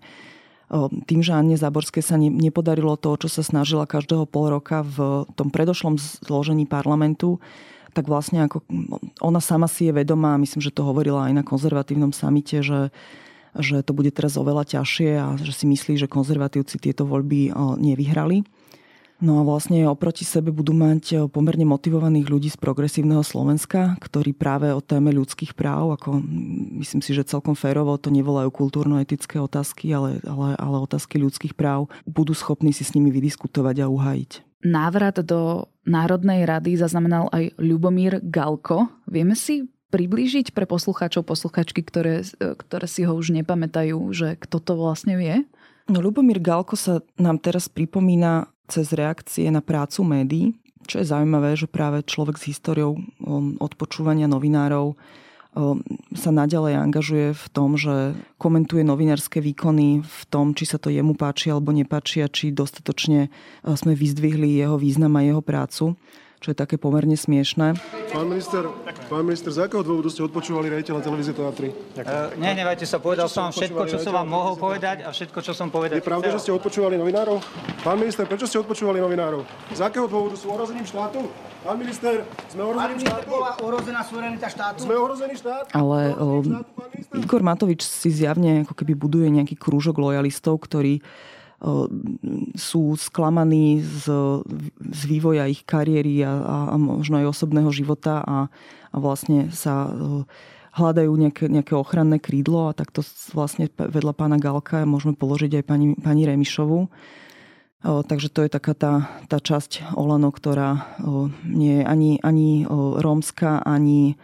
tým, že Anne Záborské sa nepodarilo to, čo sa snažila každého pol roka v tom predošlom zložení parlamentu, tak vlastne ako ona sama si je vedomá, myslím, že to hovorila aj na konzervatívnom samite, že že to bude teraz oveľa ťažšie a že si myslí, že konzervatívci tieto voľby nevyhrali. No a vlastne oproti sebe budú mať pomerne motivovaných ľudí z progresívneho Slovenska, ktorí práve o téme ľudských práv, ako myslím si, že celkom férovo to nevolajú kultúrno-etické otázky, ale, ale, ale otázky ľudských práv, budú schopní si s nimi vydiskutovať a uhajiť. Návrat do Národnej rady zaznamenal aj Ľubomír Galko. Vieme si priblížiť pre poslucháčov, posluchačky, ktoré, ktoré si ho už nepamätajú, že kto to vlastne vie? No, Lubomír Galko sa nám teraz pripomína cez reakcie na prácu médií, čo je zaujímavé, že práve človek s históriou odpočúvania novinárov sa naďalej angažuje v tom, že komentuje novinárske výkony v tom, či sa to jemu páči alebo nepáči a či dostatočne uh, sme vyzdvihli jeho význam a jeho prácu čo je také pomerne smiešné. Pán minister, pán minister, z akého dôvodu ste odpočúvali rejiteľa televízie Teatry? Uh, nehnevajte sa, povedal som vám všetko, čo som vám mohol povedať a všetko, čo som povedať Je pravda, že ste odpočúvali novinárov? Pán minister, prečo ste odpočúvali novinárov? Z akého dôvodu sú ohrozením štátu? Pán minister, sme ohrozením štátu? bola ohrozená suverenita štátu? Sme ohrozený štát? Ale o, Igor Matovič si zjavne ako keby buduje nejaký krúžok lojalistov, ktorí sú sklamaní z, z vývoja ich kariéry a, a možno aj osobného života a, a vlastne sa hľadajú nejaké, nejaké ochranné krídlo a takto vlastne vedľa pána Galka môžeme položiť aj pani, pani Remišovu. Takže to je taká tá, tá časť Olano, ktorá nie je ani, ani rómska, ani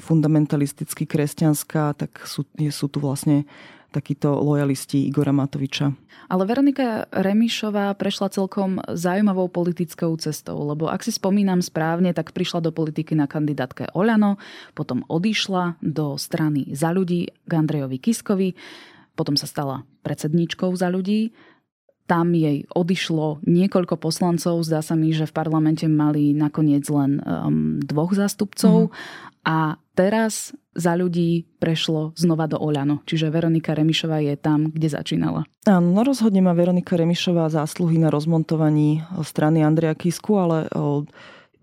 fundamentalisticky kresťanská, tak sú, sú tu vlastne takíto lojalisti Igora Matoviča. Ale Veronika Remišová prešla celkom zaujímavou politickou cestou, lebo ak si spomínam správne, tak prišla do politiky na kandidátke Oľano, potom odišla do strany za ľudí k Andrejovi Kiskovi, potom sa stala predsedníčkou za ľudí, tam jej odišlo niekoľko poslancov. Zdá sa mi, že v parlamente mali nakoniec len um, dvoch zástupcov. Mm. A teraz za ľudí prešlo znova do Oľano. Čiže Veronika Remišová je tam, kde začínala. Áno, no rozhodne má Veronika Remišová zásluhy na rozmontovaní strany Andreja Kisku, ale o,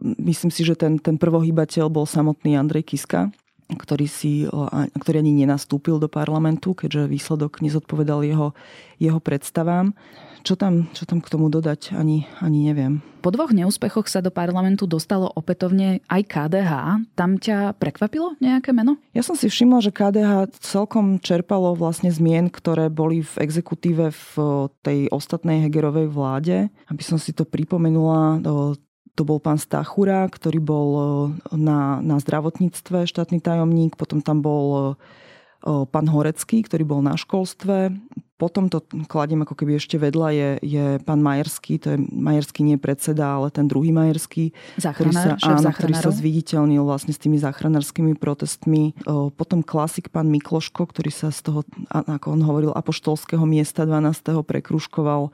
myslím si, že ten, ten prvohýbateľ bol samotný Andrej Kiska ktorý, si, ktorý ani nenastúpil do parlamentu, keďže výsledok nezodpovedal jeho, jeho predstavám. Čo tam, čo tam k tomu dodať, ani, ani neviem. Po dvoch neúspechoch sa do parlamentu dostalo opätovne aj KDH. Tam ťa prekvapilo nejaké meno? Ja som si všimla, že KDH celkom čerpalo vlastne zmien, ktoré boli v exekutíve v tej ostatnej Hegerovej vláde. Aby som si to pripomenula, to bol pán Stachura, ktorý bol na, na zdravotníctve štátny tajomník, potom tam bol pán Horecký, ktorý bol na školstve, potom to kladiem ako keby ešte vedľa je, je pán Majerský, to je Majerský nie predseda, ale ten druhý Majerský, ktorý sa, áno, ktorý sa zviditeľnil vlastne s tými záchranárskymi protestmi. Potom klasik pán Mikloško, ktorý sa z toho, ako on hovoril, apoštolského miesta 12. prekruškoval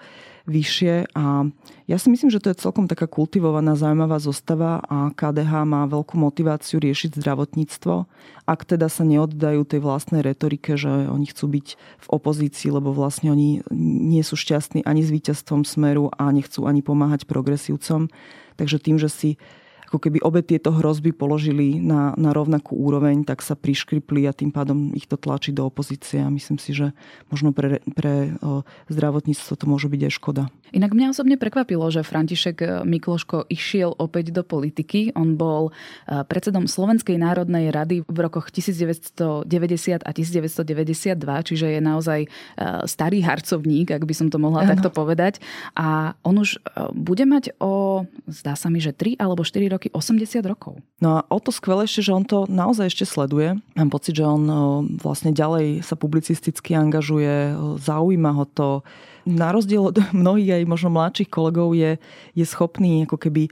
vyššie a ja si myslím, že to je celkom taká kultivovaná, zaujímavá zostava a KDH má veľkú motiváciu riešiť zdravotníctvo, ak teda sa neoddajú tej vlastnej retorike, že oni chcú byť v opozícii, lebo vlastne oni nie sú šťastní ani s víťazstvom smeru a nechcú ani pomáhať progresívcom. Takže tým, že si ako keby obe tieto hrozby položili na, na rovnakú úroveň, tak sa priškripli a tým pádom ich to tlačí do opozície a myslím si, že možno pre, pre zdravotníctvo to môže byť aj škoda. Inak mňa osobne prekvapilo, že František Mikloško išiel opäť do politiky. On bol e, predsedom Slovenskej národnej rady v rokoch 1990 a 1992, čiže je naozaj e, starý harcovník, ak by som to mohla ano. takto povedať. A on už e, bude mať o, zdá sa mi, že 3 alebo 4 roky roky 80 rokov. No a o to skvelejšie, že on to naozaj ešte sleduje. Mám pocit, že on vlastne ďalej sa publicisticky angažuje, zaujíma ho to. Na rozdiel od mnohých aj možno mladších kolegov je, je schopný ako keby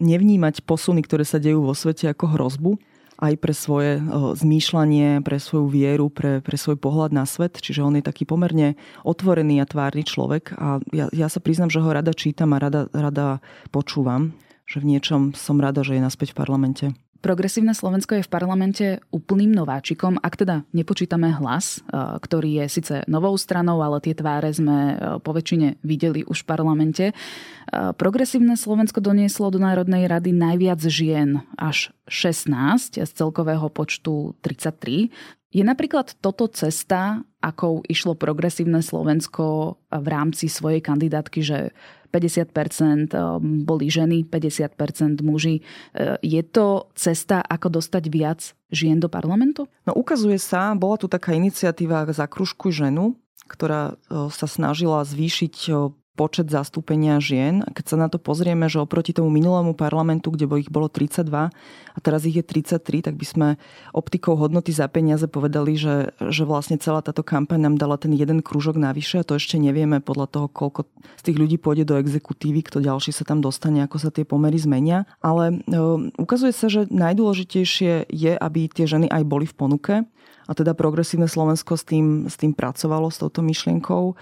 nevnímať posuny, ktoré sa dejú vo svete ako hrozbu aj pre svoje zmýšľanie, pre svoju vieru, pre, pre svoj pohľad na svet. Čiže on je taký pomerne otvorený a tvárny človek a ja, ja sa priznam, že ho rada čítam a rada, rada počúvam že v niečom som rada, že je naspäť v parlamente. Progresívne Slovensko je v parlamente úplným nováčikom, ak teda nepočítame hlas, e, ktorý je síce novou stranou, ale tie tváre sme e, po väčšine videli už v parlamente. E, Progresívne Slovensko donieslo do Národnej rady najviac žien, až 16 z celkového počtu 33. Je napríklad toto cesta, akou išlo progresívne Slovensko v rámci svojej kandidátky, že 50% eh, boli ženy, 50% muži. Eh, je to cesta, ako dostať viac žien do parlamentu? No ukazuje sa, bola tu taká iniciatíva za kružku ženu, ktorá eh, sa snažila zvýšiť počet zastúpenia žien. Keď sa na to pozrieme, že oproti tomu minulému parlamentu, kde ich bolo 32 a teraz ich je 33, tak by sme optikou hodnoty za peniaze povedali, že, že vlastne celá táto kampaň nám dala ten jeden krúžok navyše a to ešte nevieme podľa toho, koľko z tých ľudí pôjde do exekutívy, kto ďalší sa tam dostane, ako sa tie pomery zmenia. Ale e, ukazuje sa, že najdôležitejšie je, aby tie ženy aj boli v ponuke a teda progresívne Slovensko s tým, s tým pracovalo, s touto myšlienkou.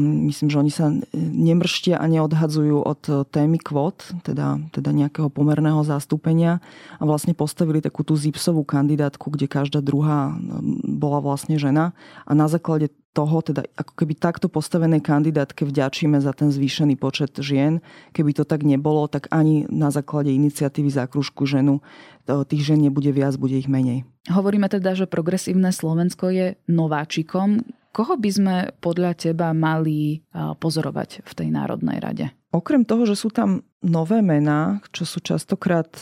Myslím, že oni sa nemrštia a neodhadzujú od témy kvót, teda, teda nejakého pomerného zastúpenia a vlastne postavili takú tú zipsovú kandidátku, kde každá druhá bola vlastne žena a na základe toho, teda ako keby takto postavenej kandidátke vďačíme za ten zvýšený počet žien. Keby to tak nebolo, tak ani na základe iniciatívy za kružku ženu tých žien nebude viac, bude ich menej. Hovoríme teda, že progresívne Slovensko je nováčikom. Koho by sme podľa teba mali pozorovať v tej Národnej rade? Okrem toho, že sú tam nové mená, čo sú častokrát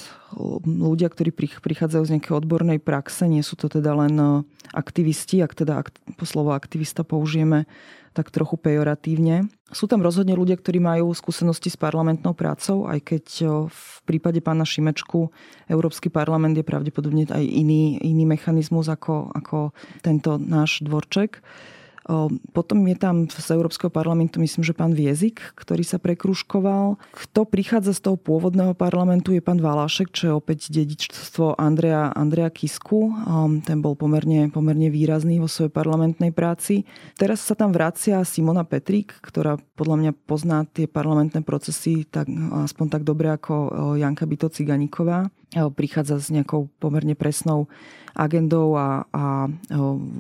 ľudia, ktorí prichádzajú z nejakej odbornej praxe, nie sú to teda len aktivisti, ak teda po slovo aktivista použijeme tak trochu pejoratívne. Sú tam rozhodne ľudia, ktorí majú skúsenosti s parlamentnou prácou, aj keď v prípade pána Šimečku Európsky parlament je pravdepodobne aj iný, iný mechanizmus ako, ako tento náš dvorček. Potom je tam z Európskeho parlamentu, myslím, že pán Viezik, ktorý sa prekruškoval. Kto prichádza z toho pôvodného parlamentu je pán Valašek, čo je opäť dedičstvo Andrea, Andrea Kisku. Ten bol pomerne, pomerne výrazný vo svojej parlamentnej práci. Teraz sa tam vracia Simona Petrík, ktorá podľa mňa pozná tie parlamentné procesy tak, aspoň tak dobre ako Janka Bito Ciganíková. Prichádza s nejakou pomerne presnou agendou a, a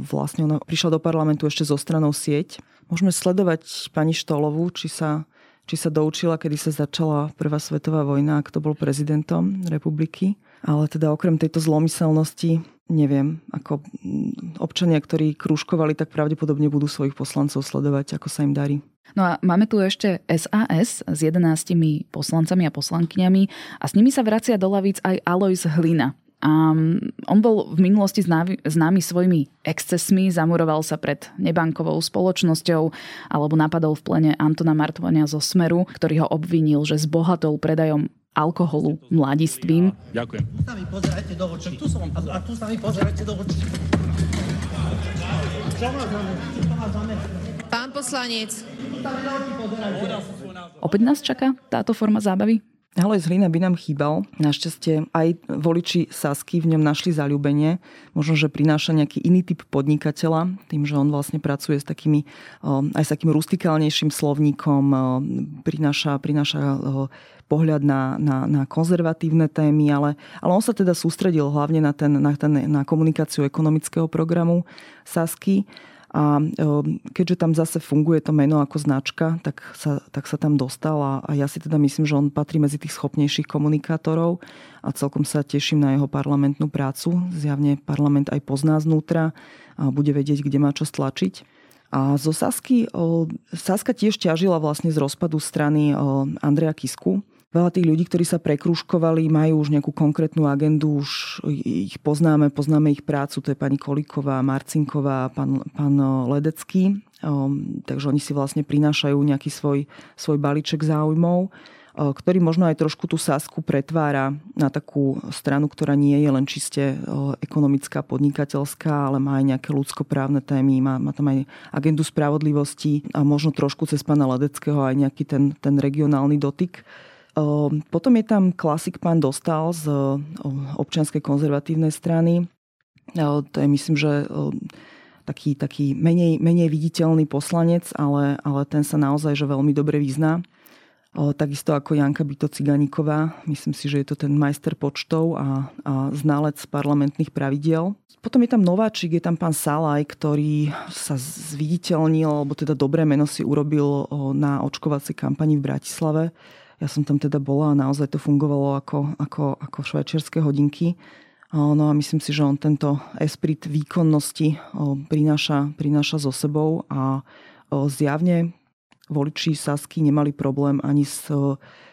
vlastne ona prišla do parlamentu ešte zo stranou sieť. Môžeme sledovať pani Štolovú, či sa, či sa doučila, kedy sa začala Prvá svetová vojna, ak to bol prezidentom republiky. Ale teda okrem tejto zlomyselnosti neviem, ako občania, ktorí krúžkovali, tak pravdepodobne budú svojich poslancov sledovať, ako sa im darí. No a máme tu ešte SAS s 11 poslancami a poslankyňami a s nimi sa vracia do lavíc aj Alois Hlina. A on bol v minulosti známy, známy svojimi excesmi, zamuroval sa pred nebankovou spoločnosťou alebo napadol v plene Antona Martovania zo Smeru, ktorý ho obvinil, že zbohatol predajom alkoholu mladistvím. Ďakujem. A tu sa mi pozerajte do očí. Pán poslanec. Opäť nás čaká táto forma zábavy? Haloj z Hlina by nám chýbal. Našťastie aj voliči Sasky v ňom našli zalúbenie. Možno, že prináša nejaký iný typ podnikateľa, tým, že on vlastne pracuje s takými, aj s takým rustikálnejším slovníkom, prináša, prináša pohľad na, na, na konzervatívne témy, ale, ale on sa teda sústredil hlavne na, ten, na, ten, na komunikáciu ekonomického programu Sasky. A keďže tam zase funguje to meno ako značka, tak sa, tak sa tam dostal a, ja si teda myslím, že on patrí medzi tých schopnejších komunikátorov a celkom sa teším na jeho parlamentnú prácu. Zjavne parlament aj pozná znútra a bude vedieť, kde má čo stlačiť. A zo Sasky, Saska tiež ťažila vlastne z rozpadu strany Andreja Kisku, Veľa tých ľudí, ktorí sa prekrúžkovali, majú už nejakú konkrétnu agendu, už ich poznáme, poznáme ich prácu, to je pani Kolíková, Marcinková, pán, pán Ledecký. Um, takže oni si vlastne prinášajú nejaký svoj, svoj balíček záujmov, ktorý možno aj trošku tú Sasku pretvára na takú stranu, ktorá nie je len čiste ekonomická, podnikateľská, ale má aj nejaké ľudskoprávne témy, má, má tam aj agendu spravodlivosti a možno trošku cez pána Ledeckého aj nejaký ten, ten regionálny dotyk. Ehm, potom je tam klasik pán Dostal z občianskej konzervatívnej strany. Ehm, to je myslím, že ehm, taký, taký menej, menej viditeľný poslanec, ale, ale ten sa naozaj že veľmi dobre vyzná. Takisto ako Janka Byto Ciganíková. Myslím si, že je to ten majster počtov a, a znalec parlamentných pravidiel. Potom je tam nováčik, je tam pán Salaj, ktorý sa zviditeľnil, alebo teda dobré meno si urobil na očkovacej kampani v Bratislave ja som tam teda bola a naozaj to fungovalo ako, ako, ako švajčiarske hodinky. No a myslím si, že on tento esprit výkonnosti prináša, prináša so sebou a zjavne voliči Sasky nemali problém ani s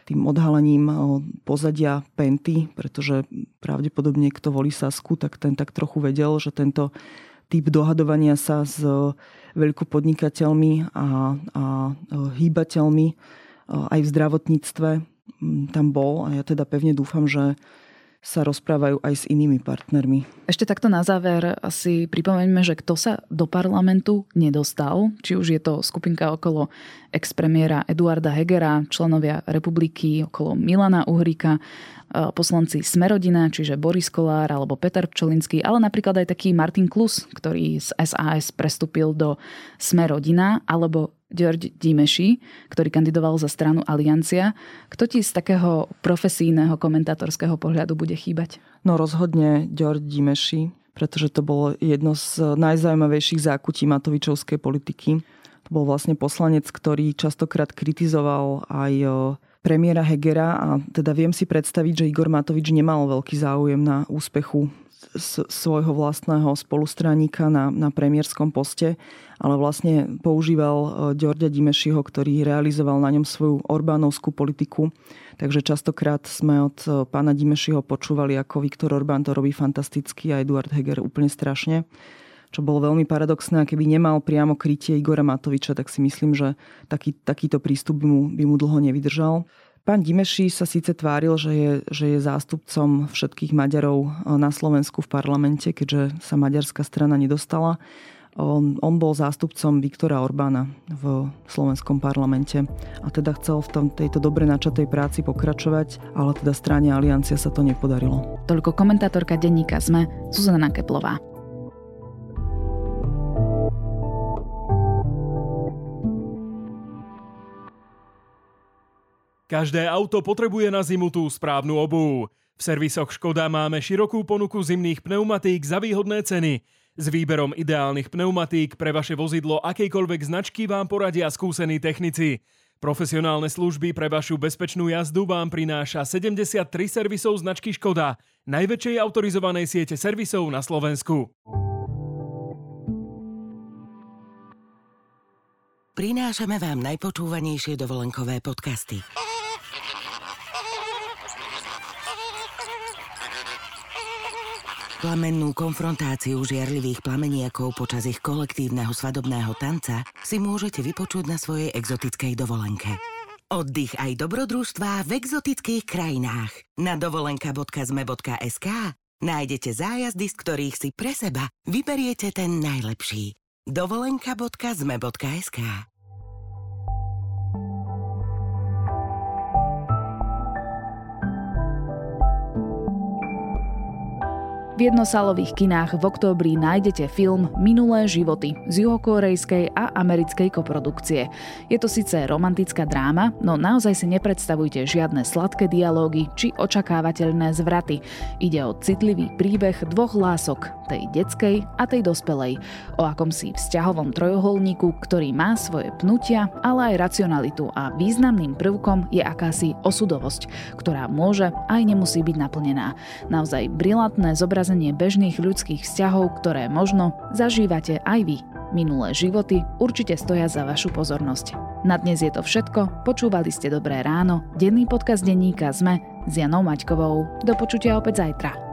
tým odhalením pozadia Penty, pretože pravdepodobne kto volí Sasku, tak ten tak trochu vedel, že tento typ dohadovania sa s veľkopodnikateľmi a, a hýbateľmi aj v zdravotníctve tam bol a ja teda pevne dúfam, že sa rozprávajú aj s inými partnermi. Ešte takto na záver si pripomeňme, že kto sa do parlamentu nedostal, či už je to skupinka okolo expremiéra Eduarda Hegera, členovia republiky okolo Milana Uhrika, poslanci Smerodina, čiže Boris Kolár alebo Peter Pčolinský, ale napríklad aj taký Martin Klus, ktorý z SAS prestúpil do Smerodina, alebo George Dimeši, ktorý kandidoval za stranu Aliancia. Kto ti z takého profesijného komentátorského pohľadu bude chýbať? No rozhodne George Dimeši, pretože to bolo jedno z najzaujímavejších zákutí Matovičovskej politiky. To bol vlastne poslanec, ktorý častokrát kritizoval aj premiéra Hegera a teda viem si predstaviť, že Igor Matovič nemal veľký záujem na úspechu svojho vlastného spolustraníka na, na premiérskom poste, ale vlastne používal Ďorďa e, Dimešiho, ktorý realizoval na ňom svoju Orbánovskú politiku. Takže častokrát sme od e, pána Dimešiho počúvali, ako Viktor Orbán to robí fantasticky a Eduard Heger úplne strašne čo bolo veľmi paradoxné. A keby nemal priamo krytie Igora Matoviča, tak si myslím, že taký, takýto prístup by mu, by mu dlho nevydržal. Pán Dimeši sa síce tváril, že je, že je zástupcom všetkých Maďarov na Slovensku v parlamente, keďže sa maďarská strana nedostala. On, on bol zástupcom Viktora Orbána v slovenskom parlamente a teda chcel v tom, tejto dobre načatej práci pokračovať, ale teda strane Aliancia sa to nepodarilo. Toľko komentátorka denníka ZME Zuzana Keplová. Každé auto potrebuje na zimu tú správnu obu. V servisoch Škoda máme širokú ponuku zimných pneumatík za výhodné ceny. S výberom ideálnych pneumatík pre vaše vozidlo akejkoľvek značky vám poradia skúsení technici. Profesionálne služby pre vašu bezpečnú jazdu vám prináša 73 servisov značky Škoda, najväčšej autorizovanej siete servisov na Slovensku. Prinášame vám najpočúvanejšie dovolenkové podcasty. Plamennú konfrontáciu žiarlivých plameniakov počas ich kolektívneho svadobného tanca si môžete vypočuť na svojej exotickej dovolenke. Oddych aj dobrodružstvá v exotických krajinách. Na dovolenka.zme.sk nájdete zájazdy, z ktorých si pre seba vyberiete ten najlepší. dovolenka.zme.sk V jednosalových kinách v októbri nájdete film Minulé životy z juhokorejskej a americkej koprodukcie. Je to síce romantická dráma, no naozaj si nepredstavujte žiadne sladké dialógy či očakávateľné zvraty. Ide o citlivý príbeh dvoch lások, tej detskej a tej dospelej, o akomsi vzťahovom trojuholníku, ktorý má svoje pnutia, ale aj racionalitu a významným prvkom je akási osudovosť, ktorá môže aj nemusí byť naplnená. Naozaj brilantné zobrazenie zobrazenie bežných ľudských vzťahov, ktoré možno zažívate aj vy. Minulé životy určite stoja za vašu pozornosť. Na dnes je to všetko, počúvali ste Dobré ráno, denný podcast denníka ZME s Janou Maťkovou. Do počutia opäť zajtra.